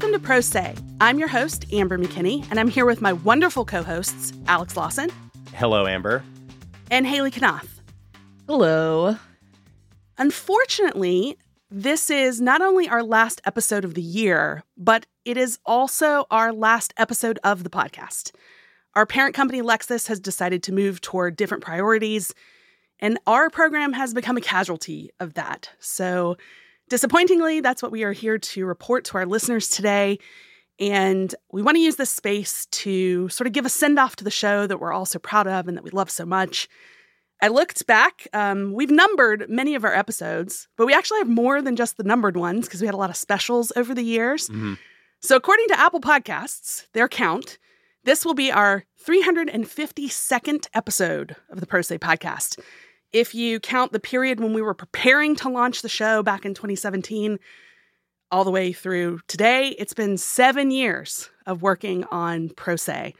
Welcome to Pro Say. I'm your host, Amber McKinney, and I'm here with my wonderful co hosts, Alex Lawson. Hello, Amber. And Haley Knopf. Hello. Unfortunately, this is not only our last episode of the year, but it is also our last episode of the podcast. Our parent company, Lexis, has decided to move toward different priorities, and our program has become a casualty of that. So, disappointingly, that's what we are here to report to our listeners today. And we want to use this space to sort of give a send off to the show that we're all so proud of and that we love so much. I looked back. Um, we've numbered many of our episodes, but we actually have more than just the numbered ones because we had a lot of specials over the years. Mm-hmm. So, according to Apple Podcasts, their count, this will be our 352nd episode of the Pro Say podcast. If you count the period when we were preparing to launch the show back in 2017, all the way through today, it's been seven years of working on Pro Say.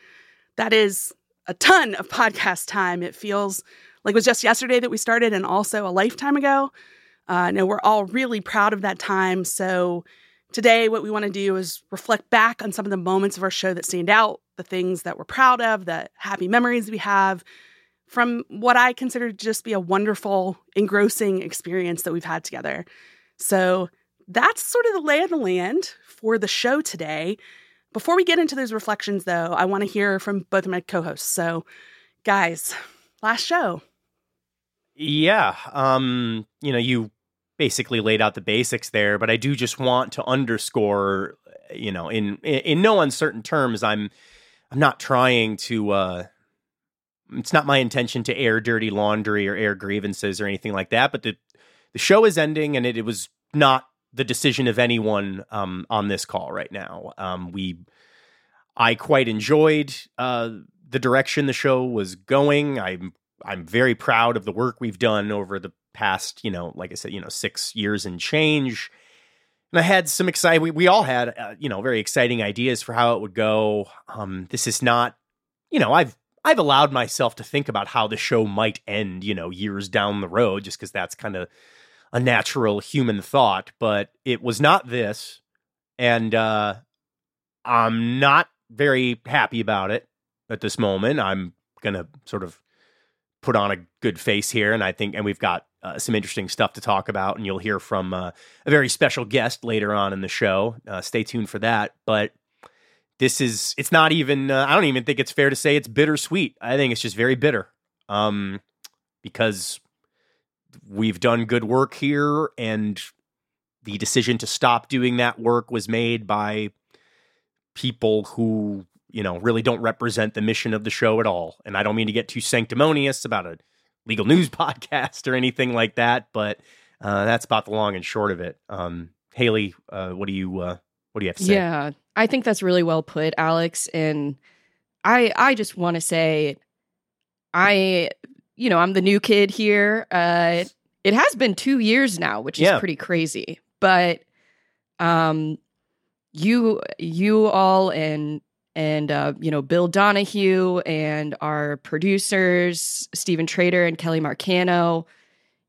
That is a ton of podcast time. It feels like it was just yesterday that we started and also a lifetime ago. Uh, know we're all really proud of that time. So today, what we want to do is reflect back on some of the moments of our show that stand out, the things that we're proud of, the happy memories we have from what I consider to just be a wonderful, engrossing experience that we've had together. So that's sort of the lay of the land for the show today. Before we get into those reflections, though, I want to hear from both of my co hosts. So, guys, last show. Yeah. Um, you know, you basically laid out the basics there, but I do just want to underscore, you know, in in no uncertain terms, I'm I'm not trying to uh it's not my intention to air dirty laundry or air grievances or anything like that, but the the show is ending and it, it was not the decision of anyone um on this call right now. Um we I quite enjoyed uh the direction the show was going. I'm I'm very proud of the work we've done over the past, you know, like I said, you know, six years and change. And I had some exciting. We, we all had, uh, you know, very exciting ideas for how it would go. Um, this is not, you know, I've I've allowed myself to think about how the show might end, you know, years down the road, just because that's kind of a natural human thought. But it was not this, and uh, I'm not very happy about it at this moment. I'm gonna sort of put on a good face here, and I think, and we've got uh, some interesting stuff to talk about, and you'll hear from uh, a very special guest later on in the show. Uh, stay tuned for that. But this is, it's not even, uh, I don't even think it's fair to say it's bittersweet. I think it's just very bitter um, because we've done good work here, and the decision to stop doing that work was made by people who you know, really don't represent the mission of the show at all. And I don't mean to get too sanctimonious about a legal news podcast or anything like that, but uh, that's about the long and short of it. Um, Haley, uh, what do you uh, what do you have to say? Yeah, I think that's really well put, Alex. And I I just want to say, I you know I'm the new kid here. Uh, it has been two years now, which is Yeah. pretty crazy. But um, you you all and and uh, you know Bill Donahue and our producers Stephen Trader and Kelly Marcano,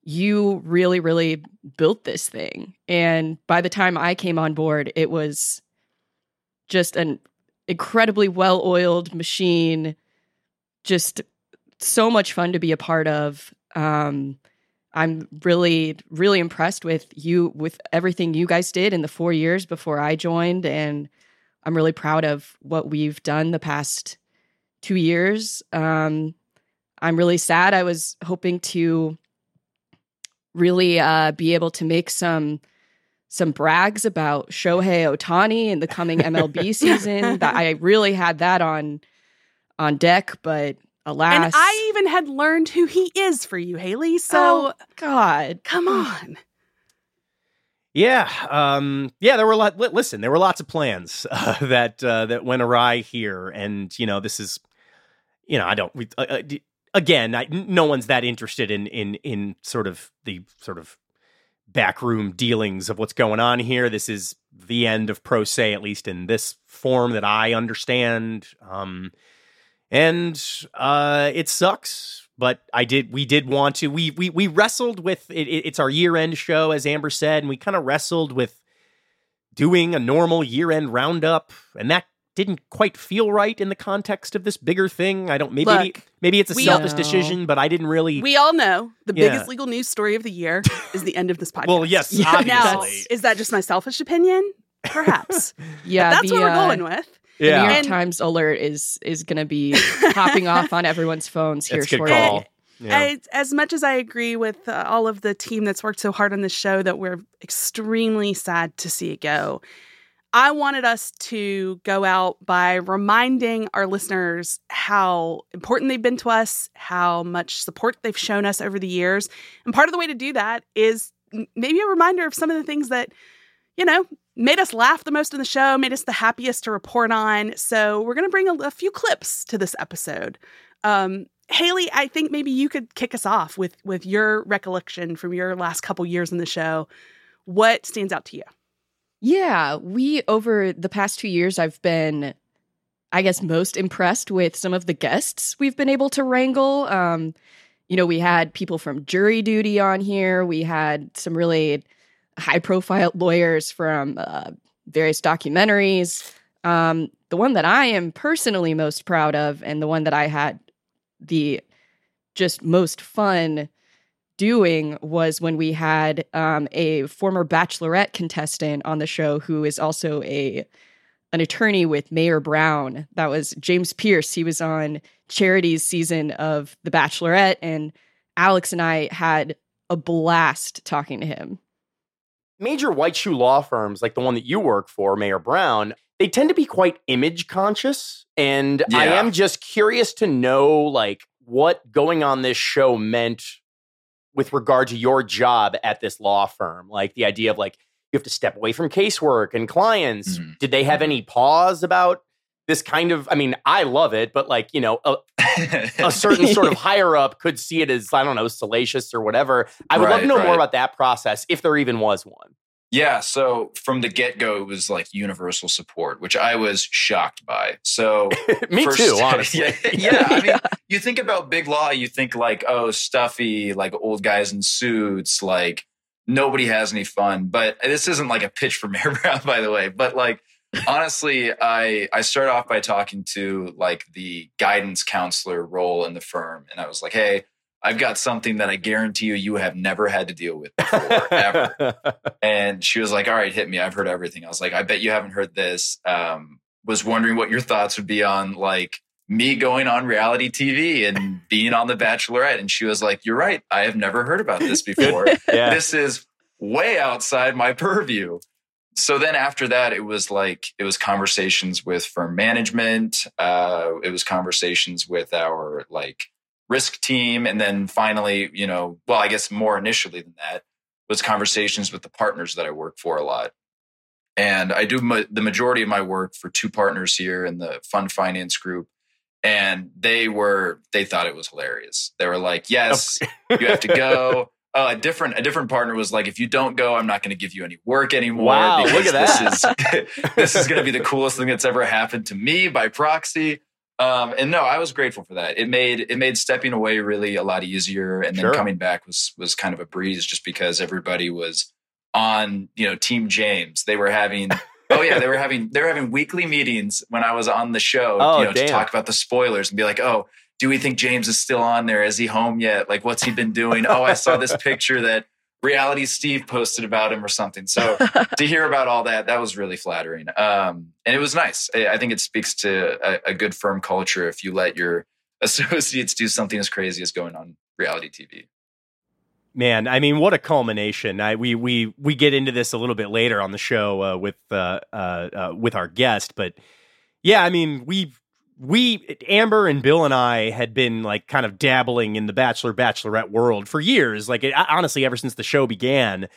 you really really built this thing. And by the time I came on board, it was just an incredibly well-oiled machine. Just so much fun to be a part of. Um, I'm really, really impressed with you with everything you guys did in the four years before I joined, and I'm really proud of what we've done the past two years. Um, I'm really sad. I was hoping to really uh, be able to make some some brags about Shohei Ohtani in the coming MLB season. That I really had that on on deck, but alas, And I even had learned who he is for you, Haley. So oh God, come on. Yeah, um, yeah. There were a lot. li- Listen, there were lots of plans uh, that uh, that went awry here, and you know, this is, you know, I don't. We, uh, uh, d- again, I, n- no one's that interested in in in sort of the sort of backroom dealings of what's going on here. This is the end of Pro Say, at least in this form that I understand. Um, and uh, it sucks. But I did. We did want to. We we we wrestled with it. it- It's our year end show, as Amber said, and we kind of wrestled with doing a normal year-end roundup, and that didn't quite feel right in the context of this bigger thing. I don't maybe Look, maybe it's a selfish No. decision, but I didn't really. We all know the Yeah. biggest legal news story of the year is the end of this podcast. well, yes, Yeah, Now, is that just my selfish opinion? Perhaps. Yeah, but That's the, what we're uh, going with. The New yeah, York And- Times alert is is going to be popping off on everyone's phones here That's a good shortly. call. Yeah. I, as much as I agree with uh, all of the team that's worked so hard on this show, that we're extremely sad to see it go. I wanted us to go out by reminding our listeners how important they've been to us, how much support they've shown us over the years. And part of the way to do that is maybe a reminder of some of the things that, you know, made us laugh the most in the show, made us the happiest to report on. So we're going to bring a, a few clips to this episode. Um, Haley, I think maybe you could kick us off with with your recollection from your last couple years in the show. What stands out to you? Yeah, we over the past two years, I've been, I guess, most impressed with some of the guests we've been able to wrangle. Um, you know, we had people from jury duty on here. We had some really high profile lawyers from uh, various documentaries. Um, the one that I am personally most proud of, and the one that I had the just most fun doing was when we had um, a former bachelorette contestant on the show who is also a an attorney with Mayer Brown. That was james pierce. He was on charity's season of the bachelorette and alex and i had a blast talking to him. Major white shoe law firms like the one that you work for, Mayer Brown, they tend to be quite image conscious. And I am just curious to know like what going on this show meant with regard to your job at this law firm. Like the idea of like you have to step away from casework and clients. Mhm. Did they have any pause about this kind of I mean, I love it, but like, you know, a, a certain sort of higher up could see it as I don't know, salacious or whatever. I would love to Right, know more about that process if there even was one. Yeah, so from the get go, it was like universal support, which I was shocked by. So, Me first- too, honestly. yeah, yeah, I mean, you think about big law, you think like, oh, stuffy, like old guys in suits, like nobody has any fun. But this isn't like a pitch for Mayer Brown, by the way. But like, honestly, I I started off by talking to like the guidance counselor role in the firm, and I was like, hey. I've got something that I guarantee you you have never had to deal with before, ever. And she was like, All right, hit me. I've heard everything. I was like, I bet you haven't heard this. Um, was wondering what your thoughts would be on like me going on reality TV and being on The Bachelorette. And she was like, You're right. I have never heard about this before. yeah. This is way outside my purview. So then after that, it was like, it was conversations with firm management. Uh, it was conversations with our like risk team. And then finally, you know, well, I guess more initially than that was conversations with the partners that I work for a lot. And I do ma- the majority of my work for two partners here in the fund finance group. And they were, they thought it was hilarious. They were like, yes, you have to go. Uh, a different a different partner was like, if you don't go, I'm not going to give you any work anymore. Wow, look at This is this is going to be the coolest thing that's ever happened to me by proxy. Um, and no, I was grateful for that. It made it made stepping away really a lot easier, and then Sure. coming back was was kind of a breeze, just because everybody was on you know Team James. They were having. Oh yeah, they were having they were having weekly meetings when I was on the show, Oh, you know, damn. to talk about the spoilers and be like, "Oh, do we think James is still on there? Is he home yet? Like, what's he been doing? Oh, I saw this picture that Reality Steve posted about him or something." So to hear about all that, that was really flattering, um, and it was nice. I, I think it speaks to a, a good firm culture if you let your associates do something as crazy as going on reality TV. Man, I mean, what a culmination! I, we we we get into this a little bit later on the show uh, with uh, uh, uh, with our guest, but yeah, I mean, we we Amber and Bill and I had been like kind of dabbling in the Bachelor Bachelorette world for years, like it, honestly, ever since the show began.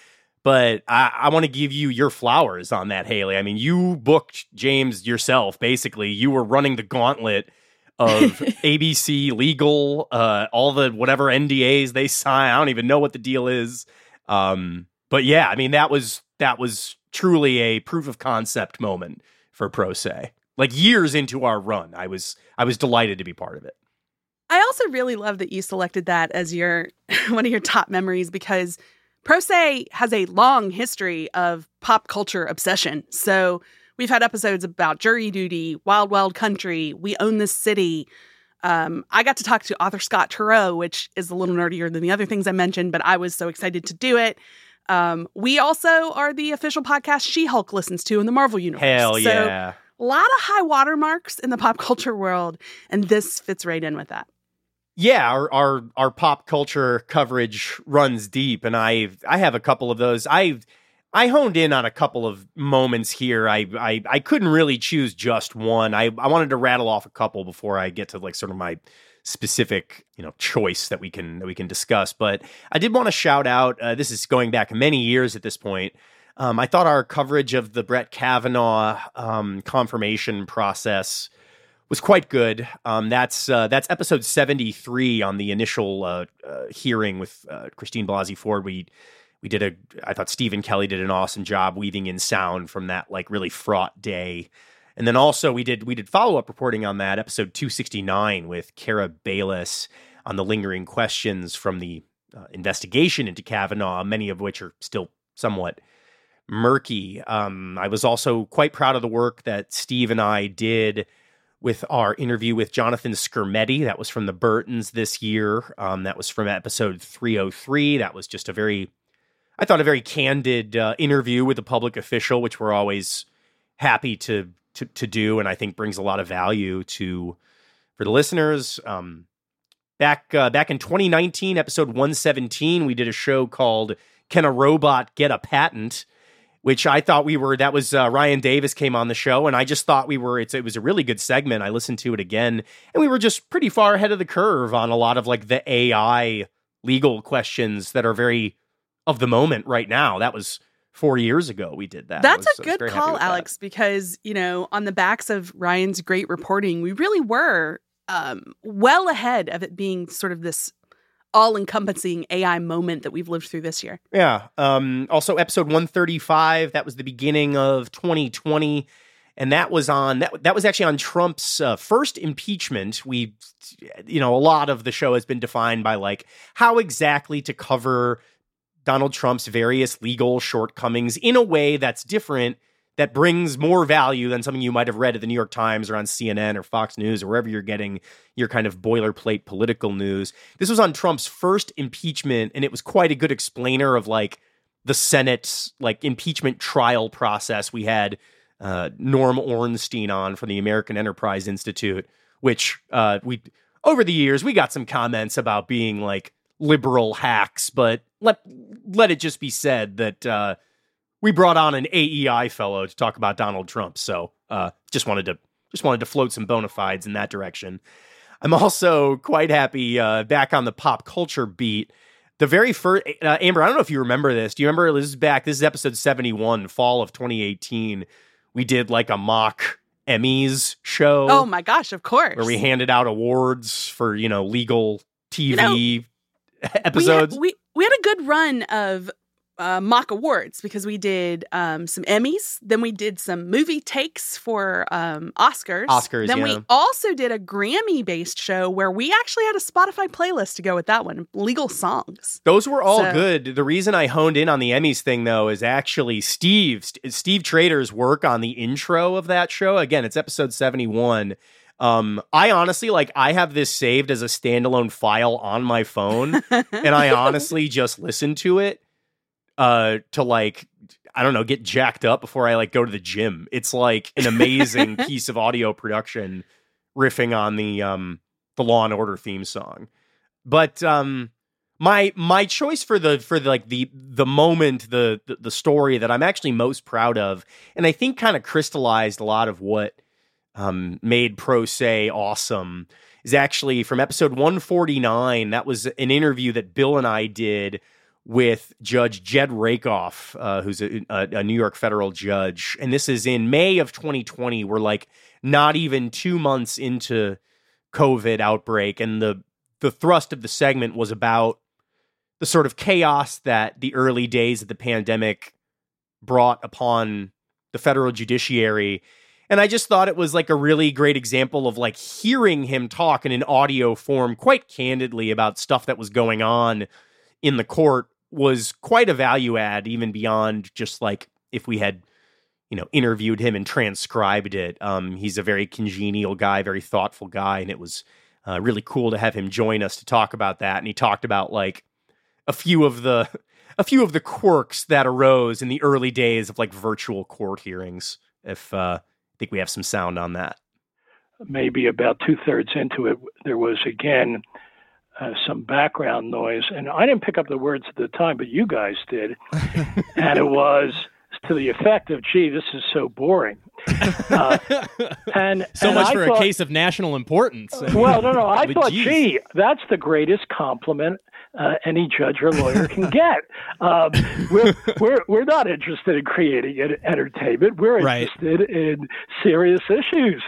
But I, I want to give you your flowers on that, Haley. I mean, you booked James yourself. Basically, you were running the gauntlet of ABC legal, uh, all the whatever NDAs they sign. I don't even know what the deal is. Um, but yeah, I mean that was that was truly a proof of concept moment for Pro Say. Like years into our run, I was I was delighted to be part of it. I also really love that you selected that as your one of your top memories because Pro Say has a long history of pop culture obsession. So we've had episodes about jury duty, Wild Wild Country, We Own This City. Um, I got to talk to author Scott Turow, which is a little nerdier than the other things I mentioned, but I was so excited to do it. Um, we also are the official podcast She Hulk listens to in the Marvel Universe. Hell So, yeah. A lot of high watermarks in the pop culture world, and this fits right in with that. yeah our, our our pop culture coverage runs deep and i i have a couple of those. I i honed in on a couple of moments here. I i, I couldn't really choose just one. I i wanted to rattle off a couple before i get to like sort of my specific you know choice that we can that we can discuss. But i did want to shout out uh, this is going back many years at this point um, i thought our coverage of the brett kavanaugh um, confirmation process was quite good. Um, that's uh, that's episode seventy three on the initial uh, uh, hearing with uh, Christine Blasey Ford. We we did a. I thought Stephen Kelly did an awesome job weaving in sound from that like really fraught day. And then also we did we did follow up reporting on that episode two sixty nine with Kara Bayless on the lingering questions from the uh, investigation into Kavanaugh, many of which are still somewhat murky. Um, I was also quite proud of the work that Steve and I did with our interview with Jonathan Skrmetti. That was from the Burtons this year. Um, that was from episode 303. That was just a very, I thought, a very candid uh, interview with a public official, which we're always happy to, to to do, and I think brings a lot of value to for the listeners. Um, back uh, back in 2019, episode 117, we did a show called "Can a Robot Get a Patent?" Which I thought we were. That was uh, Ryan Davis came on the show, and I just thought we were. It's, it was a really good segment. I listened to it again, and we were just pretty far ahead of the curve on a lot of like the AI legal questions that are very of the moment right now. That was four years ago. We did that. That's was- a good call, with that. Alex, because, you know, on the backs of Ryan's great reporting, we really were um, well ahead of it being sort of this all encompassing AI moment that we've lived through this year. Yeah. Um, also, episode 135, that was the beginning of 2020. And that was on that. That was actually on Trump's uh, first impeachment. We, you know, a lot of the show has been defined by like how exactly to cover Donald Trump's various legal shortcomings in a way that's different, that brings more value than something you might have read at the New York Times or on CNN or Fox News or wherever you're getting your kind of boilerplate political news. This was on Trump's first impeachment, and it was quite a good explainer of like the Senate's like impeachment trial process. We had uh, Norm Ornstein on from the American Enterprise Institute, which uh, we over the years we got some comments about being like liberal hacks, but let let it just be said that uh, we brought on an AEI fellow to talk about Donald Trump. So uh, just wanted to just wanted to float some bona fides in that direction. I'm also quite happy uh, back on the pop culture beat. The very first, uh, Amber, I don't know if you remember this. Do you remember this is back? This is episode 71, fall of 2018. We did like a mock Emmys show Oh my gosh, of course. where we handed out awards for, you know, legal TV know, we episodes. had, we, we had a good run of uh, mock awards because we did um, some Emmys, then we did some movie takes for um, Oscars. Oscars, Then yeah. we also did a Grammy based show where we actually had a Spotify playlist to go with that one, legal songs. Those were all So- good. The reason I honed in on the Emmys thing, though, is actually Steve Steve Trader's work on the intro of that show. Again, it's episode seventy one. Um, I honestly like I have this saved as a standalone file on my phone, and I honestly just listen to it uh to like I don't know, get jacked up before I like go to the gym. It's like an amazing piece of audio production riffing on the um the Law and Order theme song. But um my my choice for the for the, like the the moment the, the the story that I'm actually most proud of and I think kind of crystallized a lot of what um made Pro Say awesome is actually from episode 149 that was an interview that Bill and I did with Judge Jed Rakoff, uh, who's a, a, a New York federal judge. And this is in May of 2020. We're like not even two months into COVID outbreak. And the, the thrust of the segment was about the sort of chaos that the early days of the pandemic brought upon the federal judiciary. And I just thought it was like a really great example of like hearing him talk in an audio form quite candidly about stuff that was going on in the court was quite a value add, even beyond just like if we had, you know, interviewed him and transcribed it. Um, he's a very congenial guy, very thoughtful guy, and it was uh, really cool to have him join us to talk about that. And he talked about like a few of the a few of the quirks that arose in the early days of like virtual court hearings. If uh, I think we have some sound on that. Maybe about two thirds into it, there was again uh, some background noise, and I didn't pick up the words at the time, but you guys did, and it was to the effect of, "Gee, this is so boring." Uh, and so and much I for thought- a case of national importance. Well, no, no. I thought, geez. gee, that's the greatest compliment uh, any judge or lawyer can get. Um, we're, we're, we're not interested in creating en- entertainment. We're Right. interested in serious issues.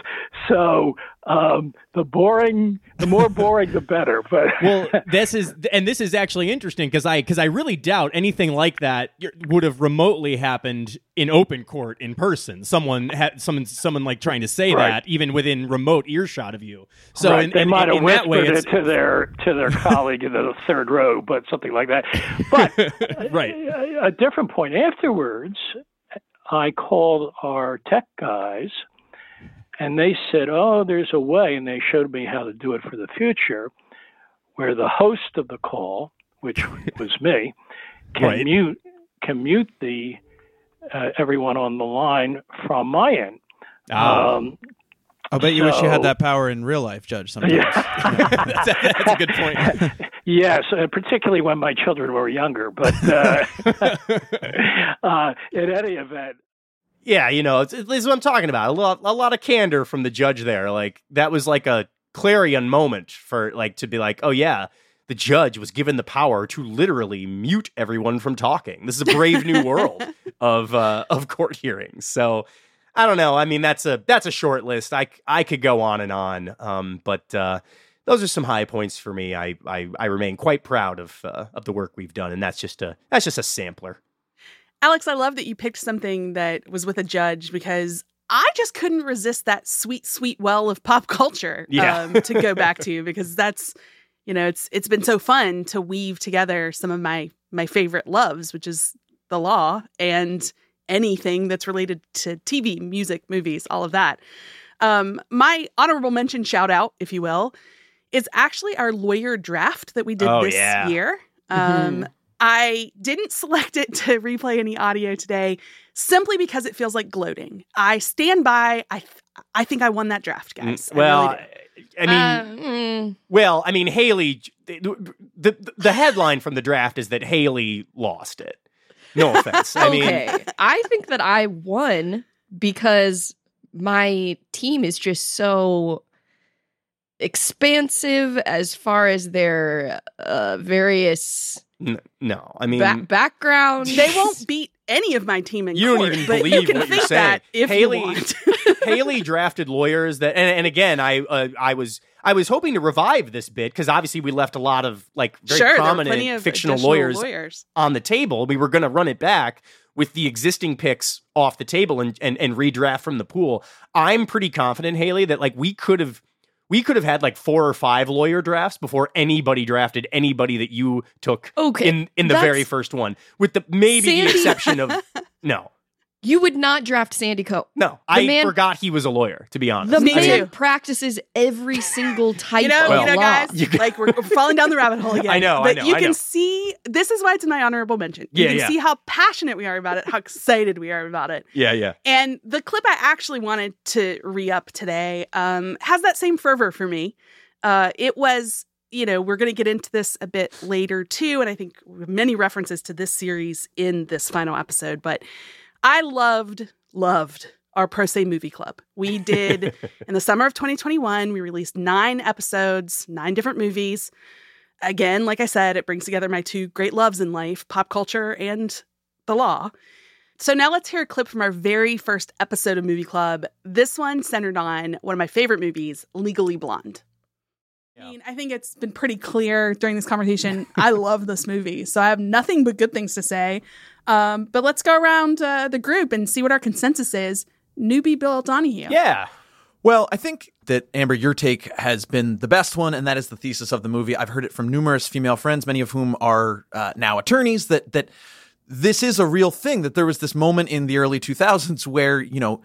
So um, the boring, the more boring, the better. But well, this is and this is actually interesting because I because I really doubt anything like that would have remotely happened in open court in person. Someone had someone someone like trying to say Right. that even within remote earshot of you. So right, in, they in- might have in that way, whispered it to their to their colleague in the third row, but something like that. But right. a, a different point. Afterwards, I called our tech guys, and they said, "Oh, there's a way," and they showed me how to do it for the future, where the host of the call, which was me, can Right. mute can mute the uh, everyone on the line from my end. Ah. Um, I bet you wish you had that power in real life, Judge. Sometimes. that's, that's a good point. Yes, uh, particularly when my children were younger. But uh, uh, in any event, Yeah, you know, it's, it's what I'm talking about. A lot, a lot of candor from the judge there. Like that was like a clarion moment for like to be like, oh yeah, the judge was given the power to literally mute everyone from talking. This is a brave new world of uh, of court hearings. So I don't know. I mean, that's a that's a short list. I I could go on and on. Um, but uh, those are some high points for me. I I, I remain quite proud of uh, of the work we've done, and that's just a that's just a sampler. Alex, I love that you picked something that was with a judge because I just couldn't resist that sweet, sweet well of pop culture Yeah. um, to go back to because that's, you know, it's it's been so fun to weave together some of my my favorite loves, which is the law and anything that's related to TV, music, movies, all of that. Um, my honorable mention shout out, if you will, is actually our lawyer draft that we did Oh, this yeah. year. Um, I didn't select it to replay any audio today simply because it feels like gloating. I stand by. I th- I think I won that draft, guys. I Mm, well, really. I mean, Uh, mm, Well, I mean, Haley. The, the the headline from the draft is that Haley lost it. No offense. I mean, okay. I think that I won because my team is just so expansive as far as their uh, various n- no. I mean, ba- background. they won't beat any of my team in You don't even but believe you can what you're saying. that if Haley- you want. Haley drafted lawyers that, and, and again, I uh, I was I was hoping to revive this bit because obviously we left a lot of like very sure, prominent fictional lawyers lawyers. on the table. We were going to run it back with the existing picks off the table and, and and redraft from the pool. I'm pretty confident, Haley, that like we could have we could have had like four or five lawyer drafts before anybody drafted anybody that you took Okay, in in the very first one, with the maybe the exception of no. You would not draft Sandy Cohen. No, I man- forgot he was a lawyer. To be honest, The Me man too. practices every single type You know, of Well- you know, law. guys, You like we're, we're falling down the rabbit hole again. I know, I but know, you I can know. see this is why it's in my honorable mention. You Yeah, can yeah. see how passionate we are about it, how excited we are about it. yeah, yeah. And the clip I actually wanted to re up today um, has that same fervor for me. Uh, it was, you know, we're going to get into this a bit later too. And I think many references to this series in this final episode. But I loved, loved our Pro Say Movie Club. We did in the summer of 2021, we released nine episodes, nine different movies. Again, like I said, it brings together my two great loves in life pop culture and the law. So now let's hear a clip from our very first episode of Movie Club. This one centered on one of my favorite movies, Legally Blonde. I mean, I think it's been pretty clear during this conversation. I love this movie, so I have nothing but good things to say. Um, but let's go around uh, the group and see what our consensus is. Newbie Bill Donahue. Yeah. Well, I think that Amber, your take has been the best one, and that is the thesis of the movie. I've heard it from numerous female friends, many of whom are uh, now attorneys. That that this is a real thing. That there was this moment in the early 2000s where you know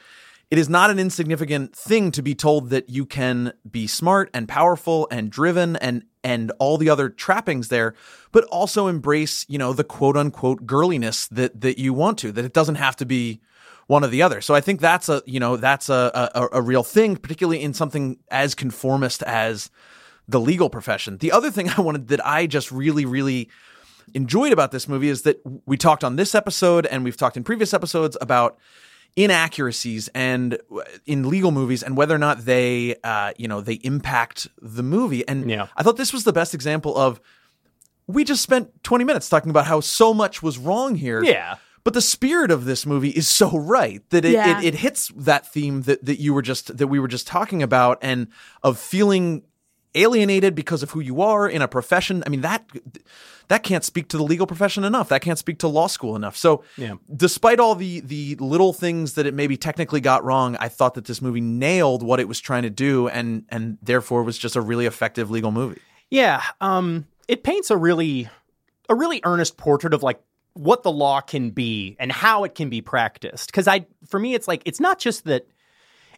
it is not an insignificant thing to be told that you can be smart and powerful and driven and and all the other trappings there, but also embrace you know the quote unquote girliness that that you want to. That it doesn't have to be one or the other. So I think that's a you know that's a, a a real thing, particularly in something as conformist as the legal profession. The other thing I wanted that I just really really enjoyed about this movie is that we talked on this episode and we've talked in previous episodes about inaccuracies and in legal movies and whether or not they uh, you know they impact the movie and Yeah. i thought this was the best example of we just spent 20 minutes talking about how so much was wrong here Yeah. but the spirit of this movie is so right that it, Yeah. it, it hits that theme that, that you were just that we were just talking about and of feeling alienated because of who you are in a profession. I mean that that can't speak to the legal profession enough. That can't speak to law school enough. So Yeah. despite all the the little things that it maybe technically got wrong, I thought that this movie nailed what it was trying to do and and therefore was just a really effective legal movie. Yeah, um, it paints a really, a really earnest portrait of like what the law can be and how it can be practiced. Because I, for me, it's like it's not just that,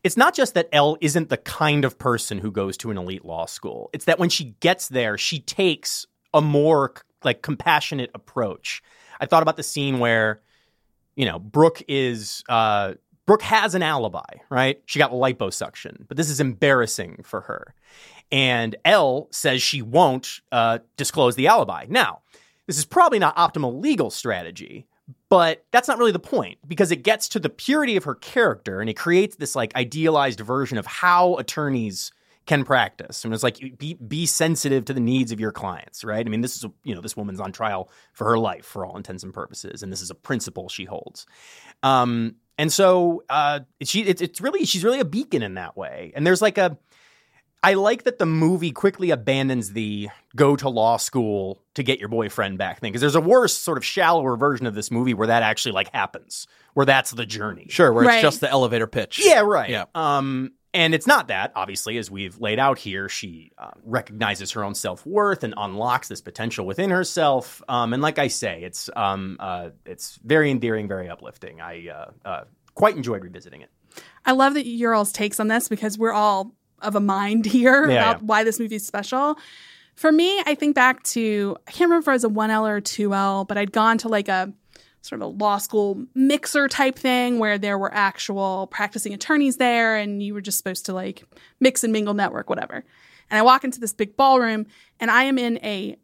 it's not just that Elle isn't the kind of person who goes to an elite law school. It's that when she gets there, she takes a more like compassionate approach. I thought about the scene where, you know, Brooke is. Uh, Brooke has an alibi, right? She got liposuction, but this is embarrassing for her. And Elle says she won't uh, disclose the alibi. Now, this is probably not optimal legal strategy, but that's not really the point because it gets to the purity of her character and it creates this like idealized version of how attorneys can practice. And it's like be be sensitive to the needs of your clients, right? I mean, this is a, you know this woman's on trial for her life for all intents and purposes, and this is a principle she holds. Um, and so uh, she it's, it's really she's really a beacon in that way. And there's like a I like that the movie quickly abandons the go to law school to get your boyfriend back thing because there's a worse sort of shallower version of this movie where that actually like happens, where that's the journey. Sure, where Right. it's just the elevator pitch. Yeah, right. Yeah. Um, and it's not that, obviously, as we've laid out here. She uh, recognizes her own self worth and unlocks this potential within herself. Um, and like I say, it's um, uh, it's very endearing, very uplifting. I uh, uh, quite enjoyed revisiting it. I love that your all's takes on this because we're all of a mind here Yeah, about yeah. why this movie is special. For me, I think back to I can't remember if it was a 1L or 2L, but I'd gone to like a sort of a law school mixer type thing where there were actual practicing attorneys there and you were just supposed to like mix and mingle network whatever. And I walk into this big ballroom and I am in a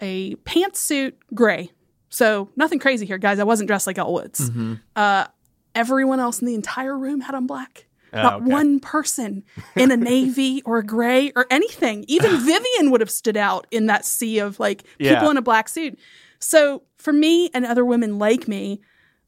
a pantsuit gray. So nothing crazy here, guys. I wasn't dressed like Elle Woods. Uh, everyone else in the entire room had on black. Not Oh, okay. one person in a navy or a gray or anything. Even Vivian would have stood out in that sea of like people Yeah. in a black suit. So for me and other women like me,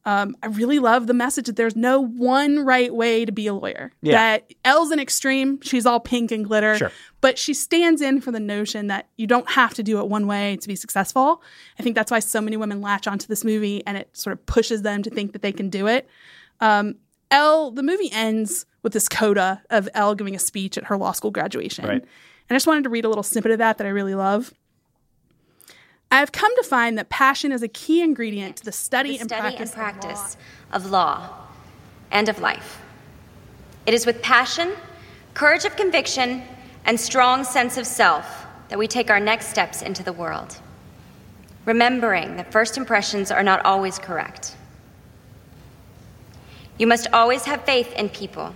um, I really love the message that there's no one right way to be a lawyer. Yeah. That Elle's an extreme. She's all pink and glitter. Sure. But she stands in for the notion that you don't have to do it one way to be successful. I think that's why so many women latch onto this movie and it sort of pushes them to think that they can do it. Um, Elle, the movie ends with this coda of Elle giving a speech at her law school graduation. Right. And I just wanted to read a little snippet of that that I really love. I have come to find that passion is a key ingredient to the study, the and study practice, and practice of law and of life. It is with passion, courage of conviction, and strong sense of self that we take our next steps into the world. Remembering that first impressions are not always correct. You must always have faith in people.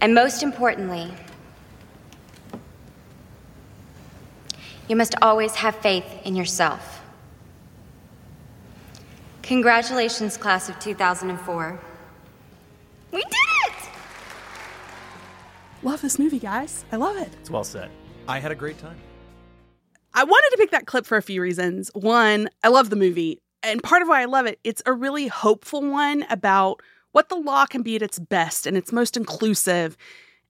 And most importantly, you must always have faith in yourself. Congratulations, class of 2004. We did it! Love this movie, guys. I love it. It's well said. I had a great time. I wanted to pick that clip for a few reasons. One, I love the movie. And part of why I love it, it's a really hopeful one about what the law can be at its best and its most inclusive.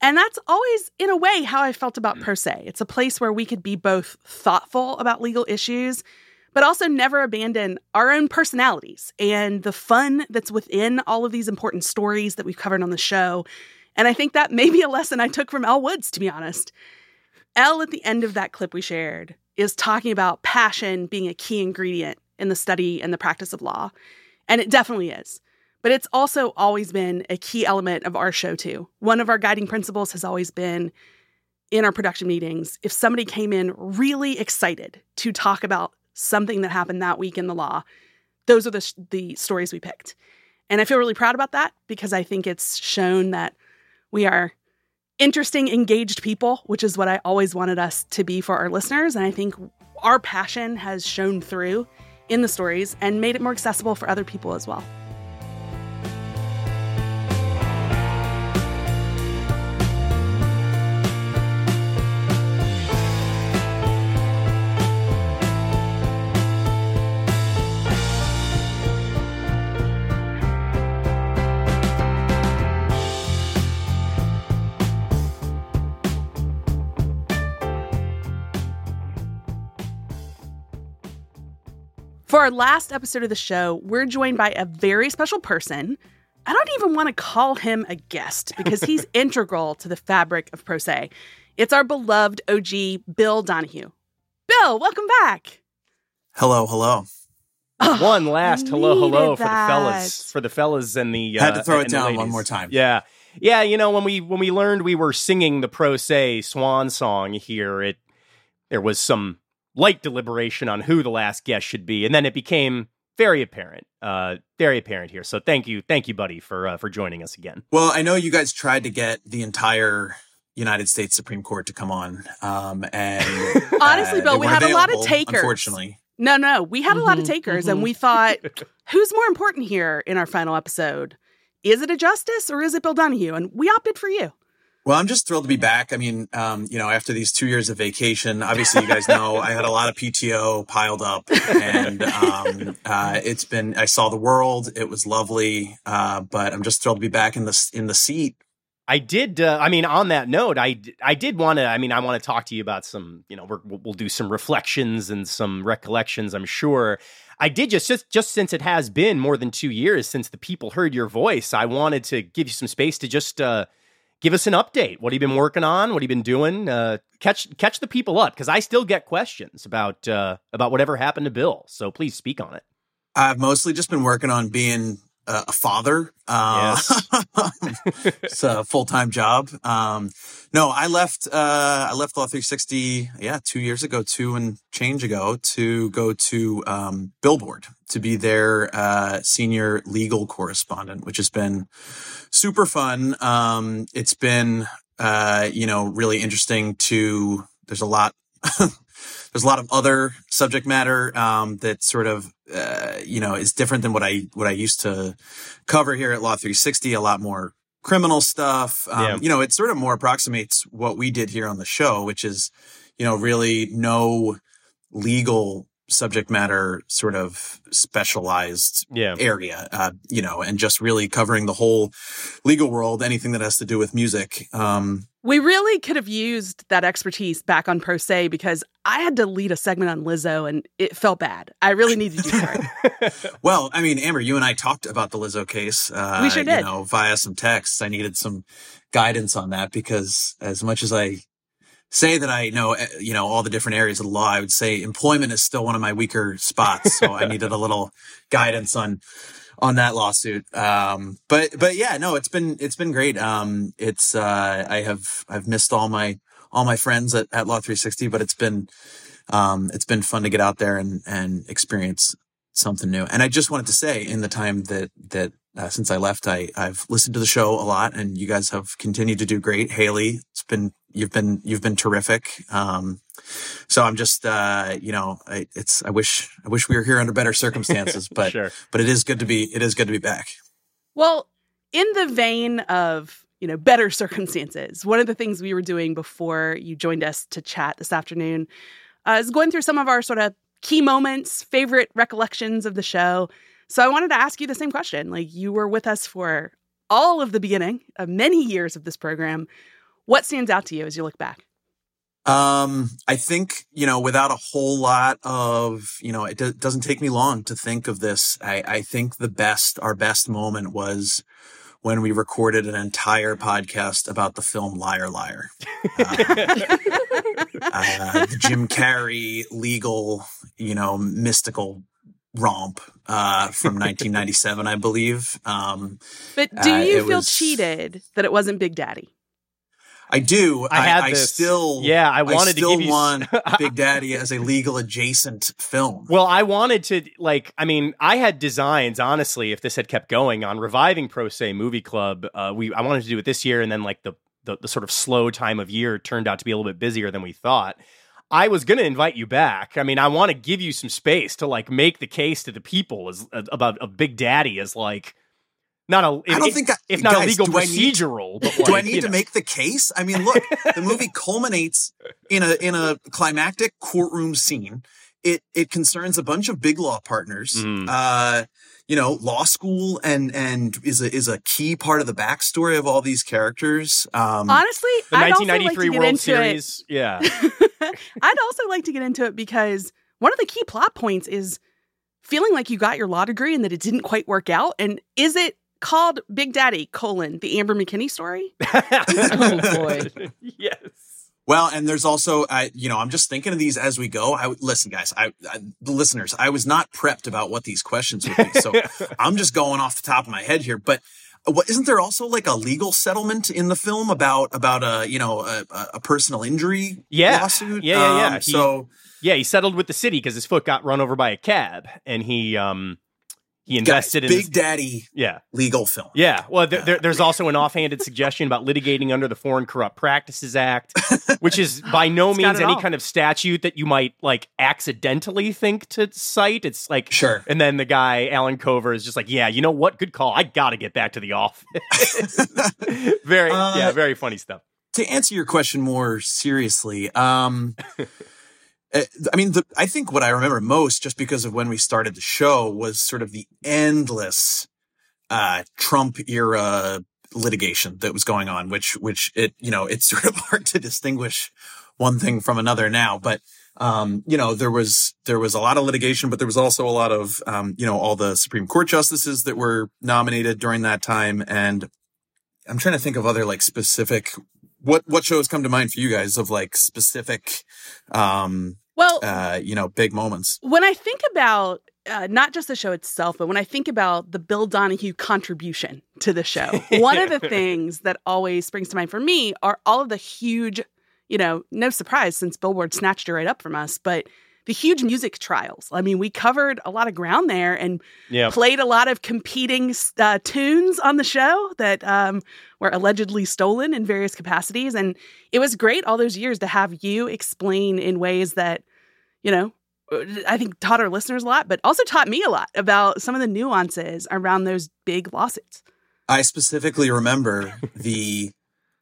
And that's always, in a way, how I felt about mm. Pro Say. It's a place where we could be both thoughtful about legal issues, but also never abandon our own personalities and the fun that's within all of these important stories that we've covered on the show. And I think that may be a lesson I took from Elle Woods, to be honest. Elle, at the end of that clip we shared, is talking about passion being a key ingredient in the study and the practice of law. And it definitely is. But it's also always been a key element of our show, too. One of our guiding principles has always been in our production meetings if somebody came in really excited to talk about something that happened that week in the law, those are the, the stories we picked. And I feel really proud about that because I think it's shown that we are interesting, engaged people, which is what I always wanted us to be for our listeners. And I think our passion has shown through in the stories and made it more accessible for other people as well. For our last episode of the show, we're joined by a very special person. I don't even want to call him a guest because he's integral to the fabric of Pro Say. It's our beloved OG, Bill Donahue. Bill, welcome back. Hello, hello. Oh, One last hello, hello needed for the fellas, for the fellas and the. Uh, Had to throw it and the down one more time. Yeah, yeah. You know when we when we learned we were singing the Pro Say swan song here, it there was some light deliberation on who the last guest should be, and then it became very apparent, uh, very apparent here. So thank you, thank you, buddy, for uh, for joining us again. Well, I know you guys tried to get the entire United States Supreme Court to come on, um, and Honestly, uh, Bill, we weren't had a lot of takers. Unfortunately, No, no, we had a lot of Mhm, takers, mhm. and we thought, who's more important here in our final episode? Is it a justice or is it Bill Donahue? And we opted for you. Well, I'm just thrilled to be back. I mean, um, you know, after these two years of vacation, obviously, you guys know I had a lot of PTO piled up, and um, uh, it's been. I saw the world. It was lovely, uh, but I'm just thrilled to be back in the in the seat I did. Uh, I mean, on that note, I I did want to. I mean, I want to talk to you about some. You know, we'll we'll do some reflections and some recollections. I'm sure. I did just just just since it has been more than two years since the people heard your voice. I wanted to give you some space to just uh, give us an update. What have you been working on? What have you been doing? Uh, catch catch the people up because I still get questions about uh, about whatever happened to Bill. So please speak on it. I've mostly just been working on being uh, a father. Uh, it's a full time job. Um, no, I left. Uh, I left Law 360. Yeah, two years ago, two and change ago, to go to um, Billboard to be their uh, senior legal correspondent, which has been super fun. Um, it's been uh, you know really interesting to. There's a lot. there's a lot of other subject matter um, that sort of uh, you know is different than what I what I used to cover here at Law 360. A lot more criminal stuff. Um, Yeah. You know, it sort of more approximates what we did here on the show, which is you know really no legal subject matter sort of specialized Yeah. area, uh, you know, and just really covering the whole legal world, anything that has to do with music. Um, We really could have used that expertise back on Pro Say because I had to lead a segment on Lizzo and it felt bad. I really needed you. Well, I mean, Amber, you and I talked about the Lizzo case. Uh, We sure did. You know, via some texts. I needed some guidance on that because as much as I say that I know, eh, you know, all the different areas of the law, I would say employment is still one of my weaker spots. So I needed a little guidance on, on that lawsuit. Um, but, but yeah, no, it's been, it's been great. Um, it's, uh, I have, I've missed all my, all my friends at, at Law 360, but it's been, um, it's been fun to get out there and, and experience something new. And I just wanted to say in the time that, that, uh, since I left, I, I've listened to the show a lot and you guys have continued to do great. Haley, it's been, you've been, you've been terrific. Um, so I'm just, uh, you know, I, it's, I wish, I wish we were here under better circumstances, but, sure. but it is good to be, it is good to be back. Well, in the vein of, you know, better circumstances, one of the things we were doing before you joined us to chat this afternoon uh, is going through some of our sort of key moments, favorite recollections of the show. So I wanted to ask you the same question. Like you were with us for all of the beginning of many years of this program. What stands out to you as you look back? Um, I think, you know, without a whole lot of, you know, it do- doesn't take me long to think of this. I, I think the best, our best moment was when we recorded an entire podcast about the film Liar Liar. Uh, uh, the Jim Carrey legal, you know, mystical romp uh, from 1997, I believe. Um, But do Uh, you it feel was- cheated that it wasn't Big Daddy? I do. I had I, this. still, Yeah, I wanted to still give you want Big Daddy as a legal adjacent film. Well, I wanted to like. I mean, I had designs. Honestly, if this had kept going on reviving Pro Say Movie Club, uh, we I wanted to do it this year, and then like the, the the sort of slow time of year turned out to be a little bit busier than we thought. I was going to invite you back. I mean, I want to give you some space to like make the case to the people as about a Big Daddy as like not a. I don't if- think I, if not guys, a legal I need- procedural. but do I need to know. make the case? I mean, look, the movie culminates in a in a climactic courtroom scene. It it concerns a bunch of big law partners. Mhm. Uh, you know, law school and and is a is a key part of the backstory of all these characters. Um, Honestly, the I'd also like 1993 to get World into Series? Yeah. I'd also like to get into it because one of the key plot points is feeling like you got your law degree and that it didn't quite work out. And is it called Big Daddy colon the Amber McKinney story? Oh, boy. yes. Well, and there's also, I, you know, I'm just thinking of these as we go. I listen, guys. I, I, the listeners, I was not prepped about what these questions would be, so I'm just going off the top of my head here. But what isn't there also like a legal settlement in the film about about a you know a, a- a personal injury Yeah. lawsuit? Yeah, yeah, yeah. Um, He- so Yeah, he settled with the city because his foot got run over by a cab, and he um he guys, invested in Big this- Daddy yeah legal film. yeah. Well, there, there, there's also an offhanded suggestion about litigating under the Foreign Corrupt Practices Act, which is by no It's means any all. kind of statute that you might like accidentally think to cite. It's like Sure. And then the guy Allen Covert is just like, yeah, you know what? Good call. I got to get back to the office. very Uh, yeah, very funny stuff. to answer your question more seriously, um, I mean, the, I think what I remember most, just because of when we started the show, was sort of the endless uh, Trump era litigation that was going on, which, which it, you know, it's sort of hard to distinguish one thing from another now, but. Um, you know, there was there was a lot of litigation, but there was also a lot of um, you know, all the Supreme Court justices that were nominated during that time, and I'm trying to think of other like specific what what shows come to mind for you guys of like specific um Well, uh you know big moments? When I think about uh, not just the show itself, but when I think about the Bill Donahue contribution to the show, one of the things that always springs to mind for me are all of the huge, you know, no surprise since Billboard snatched it right up from us, but the huge music trials. I mean, we covered a lot of ground there and Yeah. played a lot of competing uh, tunes on the show that um, were allegedly stolen in various capacities. And it was great all those years to have you explain in ways that, you know, I think taught our listeners a lot, but also taught me a lot about some of the nuances around those big lawsuits. i specifically remember the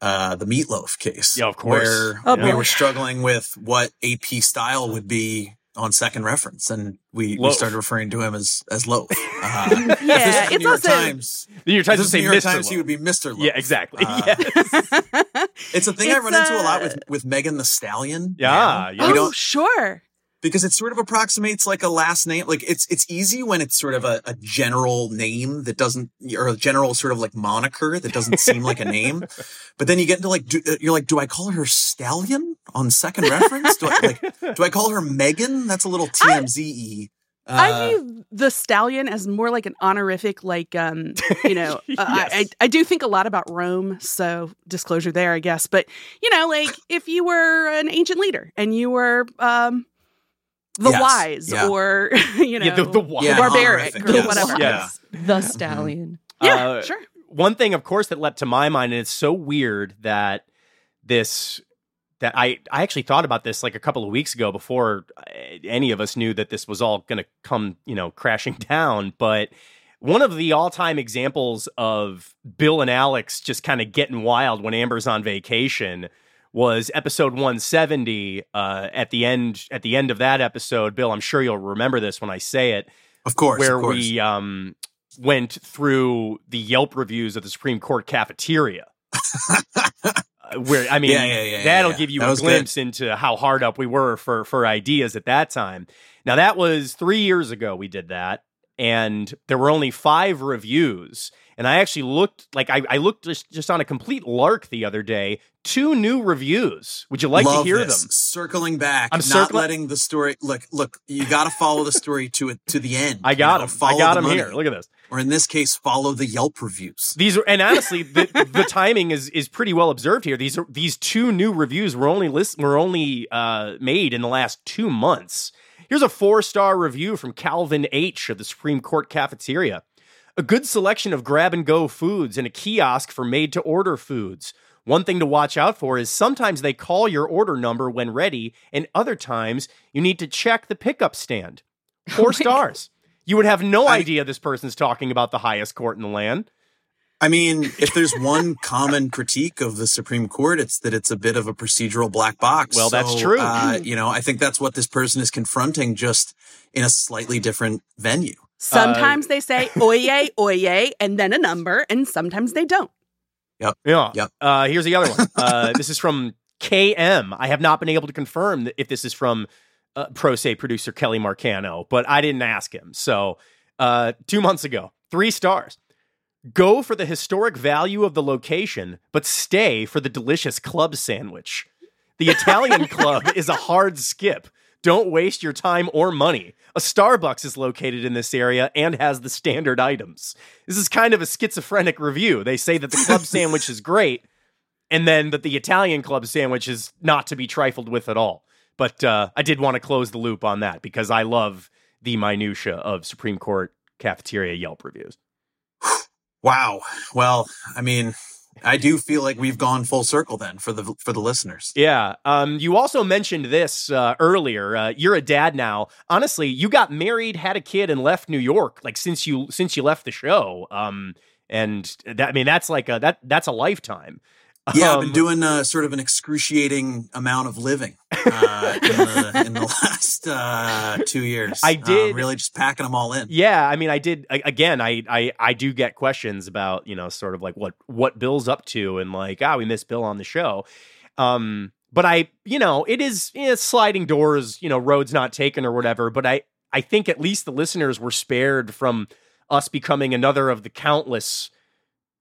uh the meatloaf case Yeah, of course. where Oh, we boy. were struggling with what ap style would be on second reference and we, we started referring to him as as loaf uh, if this Yeah, it's new york also- times The New York Times would say the new york Mr. times he would be mr loaf Yeah, exactly. Uh, yes. it's a thing i It's, run into a lot uh, with with Megan Thee Stallion Yeah, now. yeah. We oh, don't- sure. Because it sort of approximates like a last name. Like it's it's easy when it's sort of a, a general name that doesn't, or a general sort of like moniker that doesn't seem like a name. But then you get into like, do, uh, you're like, do I call her Stallion on second reference? Do I like, do I call her Megan? That's a little TMZ y. I Uh, view the stallion as more like an honorific, like um, you know. uh, I, I I do think a lot about Rome, so disclosure there, I guess. But you know, like if you were an ancient leader and you were um, the Yes, wise, yeah. or you know, Yeah, the- the wise. Yeah, barbaric, honorific, or yes. whatever. Yeah. The stallion. Yeah, Uh, sure. one thing, of course, that leapt to my mind, and it's so weird that this that I I actually thought about this like a couple of weeks ago before uh, any of us knew that this was all going to come, you know, crashing down. But one of the all-time examples of Bill and Alex just kind of getting wild when Amber's on vacation was episode 170 uh, at the end at the end of that episode bill i'm sure you'll remember this when i say it of course, where of course. we um, went through the Yelp reviews of the Supreme Court cafeteria. Uh, where I mean, Yeah, yeah, yeah, that'll give you That a was good. glimpse into how hard up we were for for ideas at that time. Now that was three years ago we did that, and there were only five reviews, And I actually looked like I, I looked just, just on a complete lark the other day. Two new reviews. Would you like Love to hear this. them? Circling back, I'm not circling- letting the story look. Look, you got to follow the story to it to the end. I you got know, follow I got the them money. here. Look at this. Or in this case, follow the Yelp reviews. These are, and honestly, the, the timing is is pretty well observed here. These are these two new reviews were only list were only uh, made in the last two months. Here's a four star review from Calvin H of the Supreme Court cafeteria. A good selection of grab and go foods and a kiosk for made to order foods. One thing to watch out for is sometimes they call your order number when ready, and other times you need to check the pickup stand. Four stars. You would have no I- idea this person's talking about the highest court in the land. I mean, if there's one common critique of the Supreme Court, it's that it's a bit of a procedural black box. Well, that's true. Uh, you know, I think that's what this person is confronting, just in a slightly different venue. Sometimes they say oyez, oyez, and then a number, and sometimes they don't. Yep. Yeah. Yep. Uh, here's the other one. Uh, this is from KM. I have not been able to confirm if this is from uh, Pro Say producer Kelly Marcano, but I didn't ask him. So, uh, two months ago, three stars. Go for the historic value of the location, but stay for the delicious club sandwich. The Italian club is a hard skip. Don't waste your time or money. A Starbucks is located in this area and has the standard items. This is kind of a schizophrenic review. They say that the club sandwich is great, and then that the Italian club sandwich is not to be trifled with at all. But uh, I did want to close the loop on that because I love the minutia of Supreme Court cafeteria Yelp reviews. Wow. Well, I mean, I do feel like we've gone full circle then for the for the listeners. Yeah. Um, you also mentioned this uh, earlier. Uh, you're a dad now. Honestly, you got married, had a kid, and left New York. Like since you since you left the show. Um, and that I mean that's like a that that's a lifetime. Yeah, I've Um, been doing uh, sort of an excruciating amount of living uh, in, the, in the last uh, two years. I Uh, did- really just packing them all in. Yeah, I mean, I did again. I, I I do get questions about you know sort of like what what Bill's up to and like ah we missed Bill on the show, um. But I you know it is it's sliding doors you know roads not taken or whatever. But I I think at least the listeners were spared from us becoming another of the countless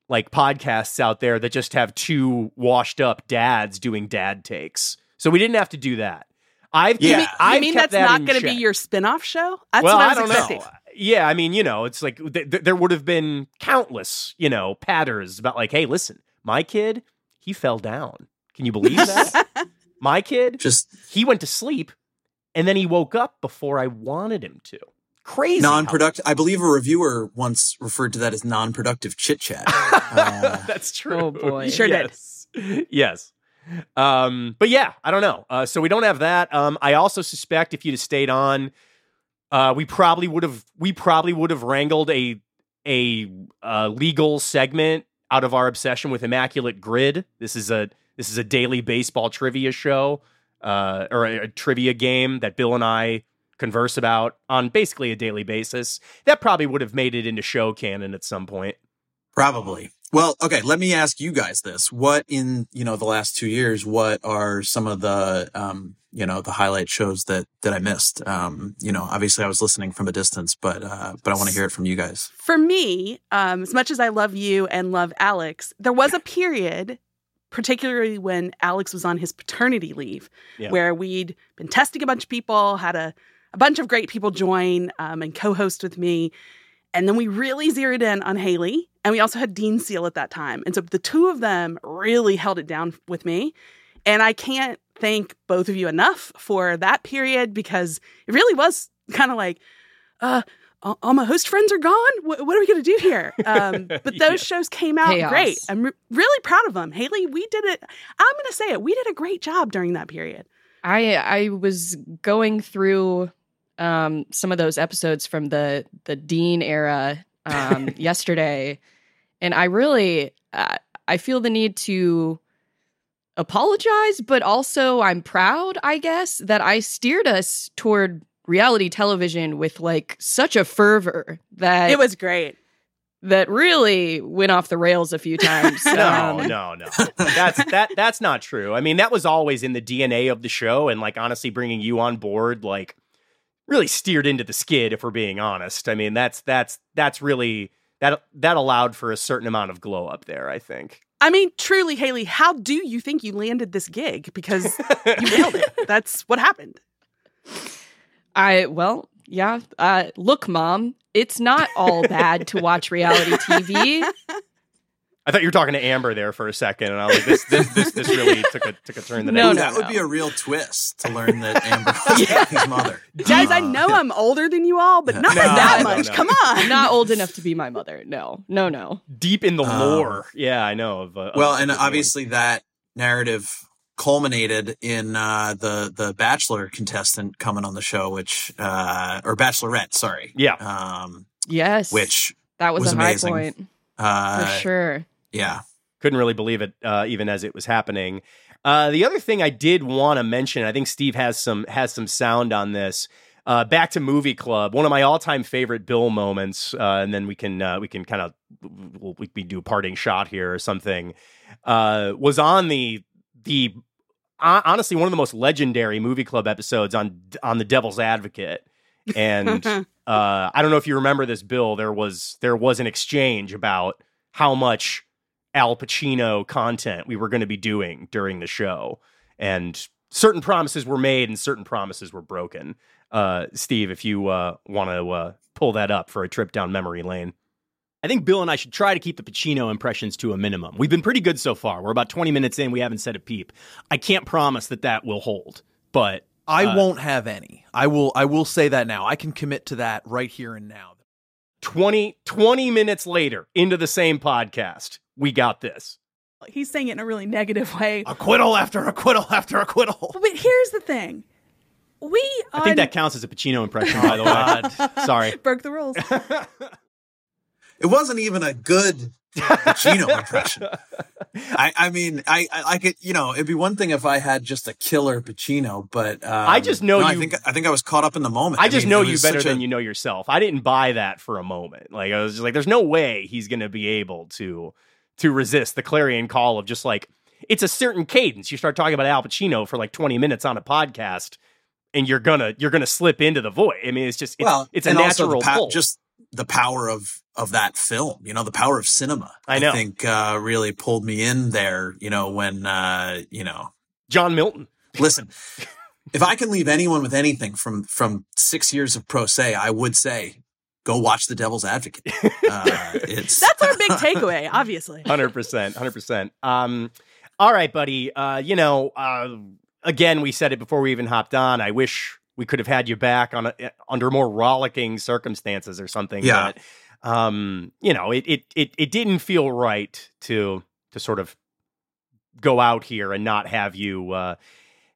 like podcasts out there that just have two washed up dads doing dad takes. So we didn't have to do that. I've Yeah. You mean, you I've mean kept that's that not going to be your spin-off show? That's well, what I I, don't expecting. know. Yeah, I mean, you know, it's like th- th- there would have been countless, you know, patters about like, hey, listen, my kid, he fell down. Can you believe that? my kid, Just he went to sleep and then he woke up before I wanted him to. Crazy. non-productive. I believe a reviewer once referred to that as non-productive chit chat. Uh, That's true. Oh, boy. You sure did. did. Yes. Um, but yeah, I don't know. Uh, so we don't have that. Um, I also suspect if you'd have stayed on, uh, we probably would have we probably would have wrangled a a uh, legal segment out of our obsession with Immaculate Grid. This is a this is a daily baseball trivia show uh, or a, a trivia game that Bill and I converse about on basically a daily basis. That probably would have made it into show canon at some point. Probably. Well, okay, let me ask you guys this. What in, you know, the last 2 years, what are some of the um, you know, the highlight shows that that I missed? Um, you know, obviously I was listening from a distance, but uh but I want to hear it from you guys. For me, um, as much as I love you and love Alex, there was a period, particularly when Alex was on his paternity leave, Yeah. where we'd been testing a bunch of people, had a, a bunch of great people join um, and co host with me. And then we really zeroed in on Haley. And we also had Dean Seal at that time. And so the two of them really held it down with me. And I can't thank both of you enough for that period because it really was kind of like, uh, all my host friends are gone. What, what are we going to do here? Um, but those Yeah. shows came out Chaos. great. I'm re- really proud of them. Haley, we did it. I'm going to say it. We did a great job during that period. I I was going through um, some of those episodes from the the Dean era um, yesterday, and I really uh, I feel the need to apologize, but also I'm proud, I guess, that I steered us toward reality television with like such a fervor that it was great. that really went off the rails a few times. no, Um, no, no. That's that. That's not true. I mean, that was always in the DNA of the show, and like honestly, bringing you on board, like really steered into the skid. If we're being honest, I mean, that's that's that's really that that allowed for a certain amount of glow up there. I think. I mean, truly, Haley, how do you think you landed this gig? Because you nailed it. That's what happened. I well, yeah. Uh, look, mom, it's not all bad to watch reality TV. I thought you were talking to Amber there for a second, and I was like, "This, this, this, this really took a took a turn." The No, no, that would be a real twist to learn that Amber was his mother. Guys, I Uh, know I'm older than you all, but not No, that no, much. no. Come on. not old enough to be my mother. No, no, no. deep in the Um, lore. Yeah, I know. Of, uh, Well, and of the obviously that narrative culminated in uh, the the Bachelor contestant coming on the show, which uh, or Bachelorette, sorry, Yeah. um, Yes, which that was, was a high amazing. point uh, for sure. Yeah, couldn't really believe it uh, even as it was happening. Uh, the other thing I did want to mention, I think Steve has some has some sound on this. Uh, back to movie club, one of my all time favorite Bill moments, uh, and then we can uh, we can kind of we'll, we can do a parting shot here or something. Uh, was on the the hon- honestly one of the most legendary movie club episodes on on the Devil's Advocate, and uh, I don't know if you remember this, Bill. There was there was an exchange about how much Al Pacino content we were going to be doing during the show, and certain promises were made and certain promises were broken. Uh, Steve, if you uh, want to uh, pull that up for a trip down memory lane. I think Bill and I should try to keep the Pacino impressions to a minimum. We've been pretty good so far. We're about 20 minutes in. We haven't said a peep. I can't promise that that will hold, but I Uh, won't have any. I will. I will say that now. I can commit to that right here and now. 20, 20 minutes later into the same podcast, we got this. He's saying it in a really negative way. Acquittal after acquittal after acquittal. But here's the thing. We I think that counts as a Pacino impression, oh, by the way. God, sorry. broke the rules. it wasn't even a good Pacino impression. I, I mean, I, I it. You know, it'd be one thing if I had just a killer Pacino, but um, I just know no, I you- think I think I was caught up in the moment. I just mean, know you better such a- than you know yourself. I didn't buy that for a moment. Like I was just like, there's no way he's going to be able to to resist the clarion call of just like it's a certain cadence. You start talking about Al Pacino for like 20 minutes on a podcast, and you're gonna you're gonna slip into the void. I mean, it's just it's, well, it's a also natural pull. just the power of of that film. You know, the power of cinema. I know. think uh, really pulled me in there. You know, when uh, you know, John Milton. listen. If I can leave anyone with anything from from six years of Pro Say, I would say go watch The Devil's Advocate. Uh, it's That's our big takeaway, obviously. Hundred percent, hundred percent. Um, all right, buddy. Uh, you know, uh, again, we said it before we even hopped on. I wish we could have had you back on a, under more rollicking circumstances or something. Yeah. But, um, you know, it, it it it didn't feel right to to sort of go out here and not have you uh,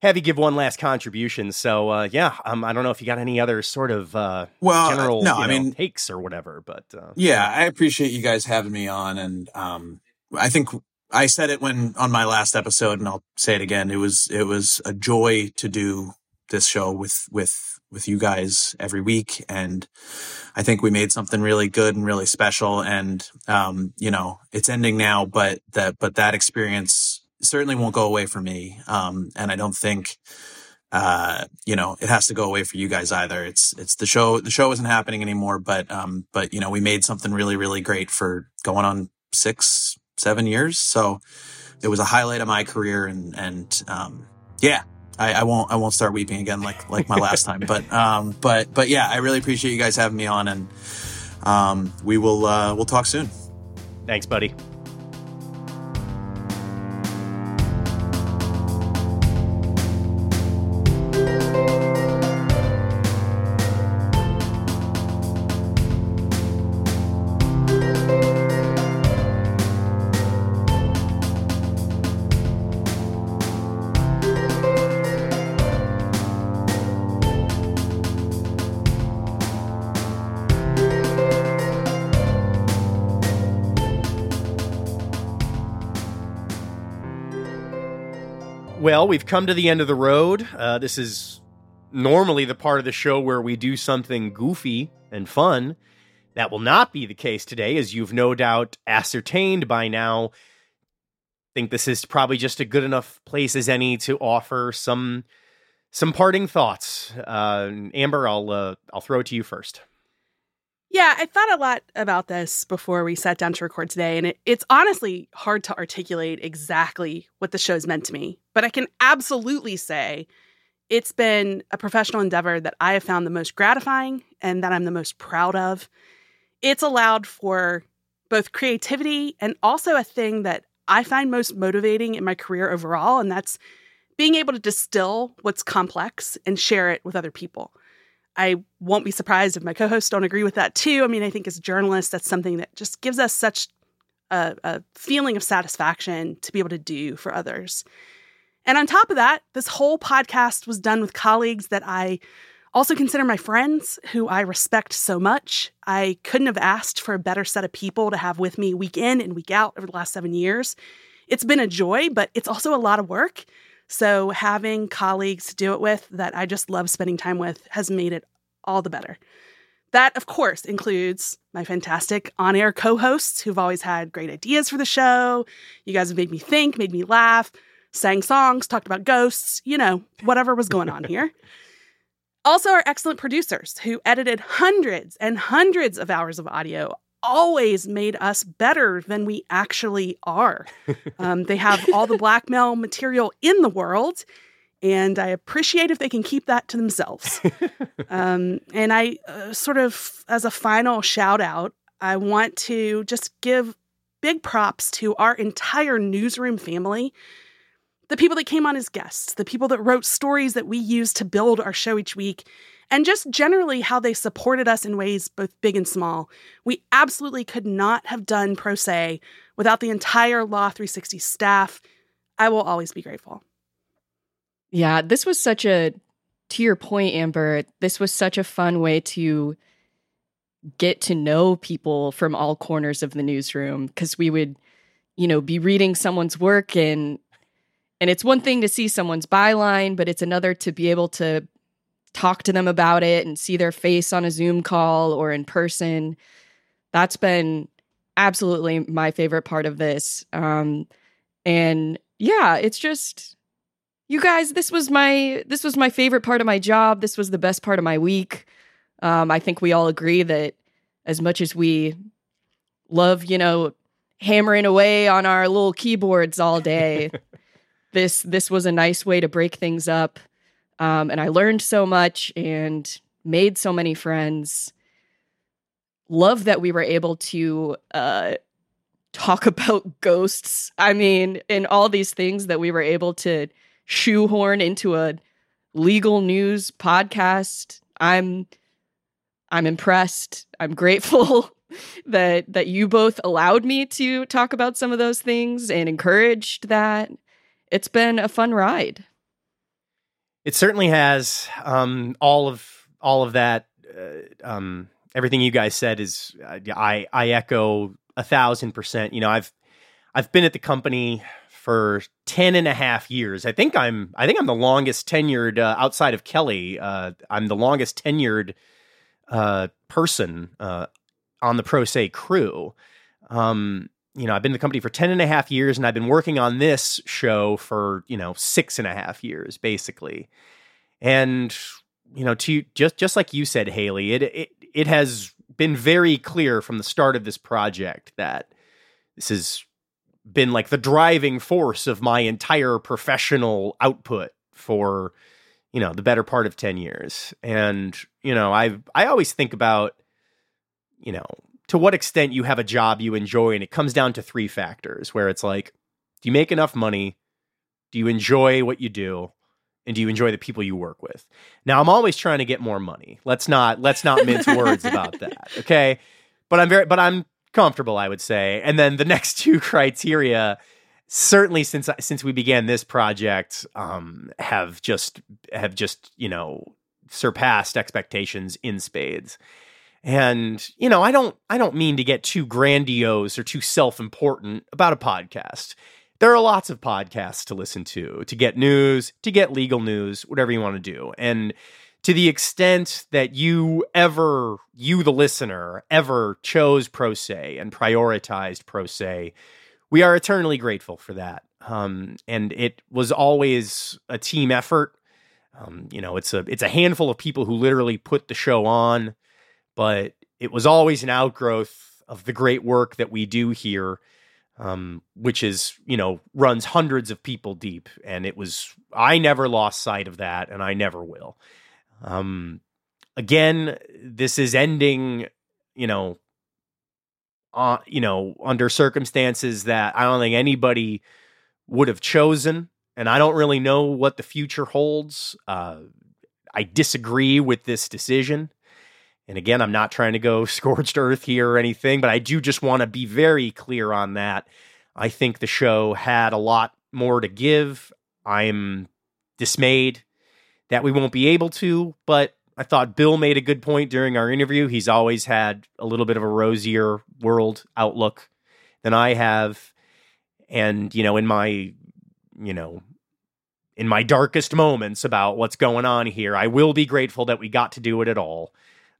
have you give one last contribution. So uh, yeah, um, I don't know if you got any other sort of uh, well, general no, I know, mean, takes or whatever. But uh, Yeah, I appreciate you guys having me on, and um, I think I said it when on my last episode, and I'll say it again. It was it was a joy to do this show with with with you guys every week, and I think we made something really good and really special. And um, you know, it's ending now, but that but that experience certainly won't go away for me. Um, and I don't think uh you know it has to go away for you guys either it's it's the show the show isn't happening anymore but um but you know we made something really really great for going on six seven years so it was a highlight of my career and and um yeah I, I won't I won't start weeping again like like my last time but um but but yeah I really appreciate you guys having me on and um we will uh we'll talk soon thanks, buddy. We've come to the end of the road. Uh, this is normally the part of the show where we do something goofy and fun. That will not be the case today, as you've no doubt ascertained by now. I Think this is probably just a good enough place as any to offer some some parting thoughts. Uh, Amber, I'll uh, I'll throw it to you first. Yeah, I thought a lot about this before we sat down to record today, and it, it's honestly hard to articulate exactly what the show's meant to me. But I can absolutely say it's been a professional endeavor that I have found the most gratifying and that I'm the most proud of. It's allowed for both creativity and also a thing that I find most motivating in my career overall, and that's being able to distill what's complex and share it with other people. I won't be surprised if my co hosts don't agree with that too. I mean, I think as journalists, that's something that just gives us such a, a, feeling of satisfaction to be able to do for others. And on top of that, this whole podcast was done with colleagues that I also consider my friends who I respect so much. I couldn't have asked for a better set of people to have with me week in and week out over the last seven years. It's been a joy, but it's also a lot of work. So having colleagues to do it with that I just love spending time with has made it all the better. That, of course, includes my fantastic on air co hosts who've always had great ideas for the show. You guys have made me think, made me laugh, sang songs, talked about ghosts, you know, whatever was going on here. Also, our excellent producers who edited hundreds and hundreds of hours of audio always made us better than we actually are. Um, they have all the blackmail material in the world, and I appreciate if they can keep that to themselves. um, and I uh, sort of, as a final shout out, I want to just give big props to our entire newsroom family. The people that came on as guests, the people that wrote stories that we use to build our show each week, and just generally how they supported us in ways both big and small. We absolutely could not have done Pro Say without the entire Law 360 staff. I will always be grateful. Yeah, this was such a, to your point, Amber, this was such a fun way to get to know people from all corners of the newsroom because we would, you know, be reading someone's work and and it's one thing to see someone's byline, but it's another to be able to talk to them about it and see their face on a Zoom call or in person. That's been absolutely my favorite part of this. Um, and yeah, it's just you guys. This was my this was my favorite part of my job. This was the best part of my week. Um, I think we all agree that as much as we love, you know, hammering away on our little keyboards all day, this this was a nice way to break things up um, and I learned so much and made so many friends. Love that we were able to uh, talk about ghosts. I mean, and all these things that we were able to shoehorn into a legal news podcast. I'm I'm impressed. I'm grateful that that you both allowed me to talk about some of those things and encouraged that. It's been a fun ride. It certainly has. Um, all of all of that. Uh, um, everything you guys said is uh, I I echo a thousand percent. You know, I've I've been at the company for 10 and a half years. I think I'm I think I'm the longest tenured uh, outside of Kelly. Uh, I'm the longest tenured uh, person uh, on the Pro Say crew. Um, you know, I've been in the company for 10 and a half years and I've been working on this show for, you know, six and a half years, basically. And, you know, to just, just like you said, Haley, it, it, it has been very clear from the start of this project that this has been like the driving force of my entire professional output for, you know, the better part of 10 years. And, you know, I I always think about, you know, to what extent you have a job you enjoy and it comes down to three factors where it's like do you make enough money? Do you enjoy what you do? And do you enjoy the people you work with? Now i'm always trying to get more money. Let's not let's not mince words about that okay? But i'm very but i'm comfortable i would say. And then the next two criteria certainly since since we began this project um have just have just you know surpassed expectations in spades and, you know, I don't I don't mean to get too grandiose or too self-important about a podcast. There are lots of podcasts to listen to, to get news, to get legal news, whatever you want to do. And to the extent that you ever, you the listener, ever chose Pro Say and prioritized Pro Say, we are eternally grateful for that. Um, and it was always a team effort. Um, you know, it's a it's a handful of people who literally put the show on but it was always an outgrowth of the great work that we do here, um, which is, you know, runs hundreds of people deep. And it was, I never lost sight of that, and I never will. Um, again, this is ending, you know, uh, you know, under circumstances that I don't think anybody would have chosen. And I don't really know what the future holds. Uh, I disagree with this decision. And again, I'm not trying to go scorched earth here or anything, but I do just want to be very clear on that. I think the show had a lot more to give. I'm dismayed that we won't be able to, but I thought Bill made a good point during our interview. He's always had a little bit of a rosier world outlook than I have. And, you know, in my, you know, in my darkest moments about what's going on here, I will be grateful that we got to do it at all.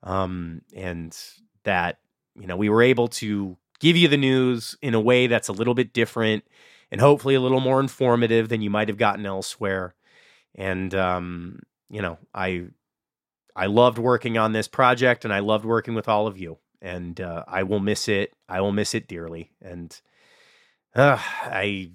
Um, and that, you know, we were able to give you the news in a way that's a little bit different and hopefully a little more informative than you might have gotten elsewhere. And, um, you know, I, I loved working on this project and I loved working with all of you. And uh, I will miss it. I will miss it dearly. And uh, I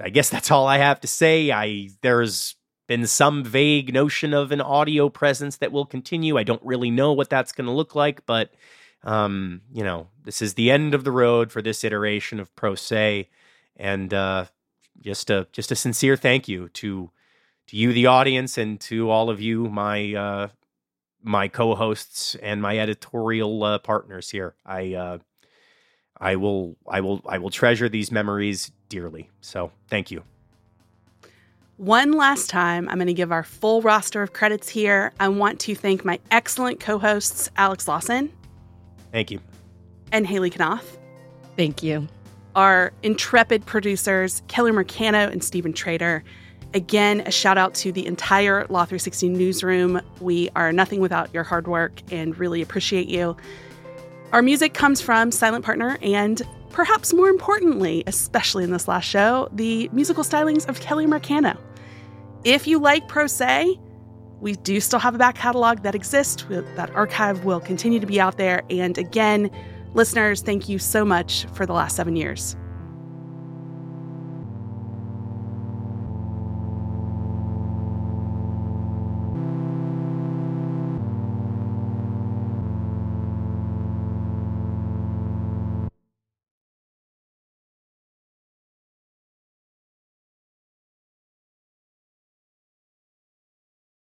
I guess that's all I have to say. I there's been some vague notion of an audio presence that will continue. I don't really know what that's going to look like, but um, you know, this is the end of the road for this iteration of Pro Say, and uh, just a just a sincere thank you to to you, the audience, and to all of you, my uh, my co-hosts and my editorial uh, partners here. I uh, I will I will I will treasure these memories dearly. So thank you. One last time, I'm going to give our full roster of credits here. I want to thank my excellent co hosts, Alex Lawson. Thank you. And Haley Knopf. Thank you. Our intrepid producers, Kelly Mercano and Stephen Trader. Again, a shout out to the entire Law 360 newsroom. We are nothing without your hard work and really appreciate you. Our music comes from Silent Partner and perhaps more importantly, especially in this last show, the musical stylings of Kelly Mercano. If you like Pro Say, we do still have a back catalog that exists. That archive will continue to be out there. And again, listeners, thank you so much for the last seven years.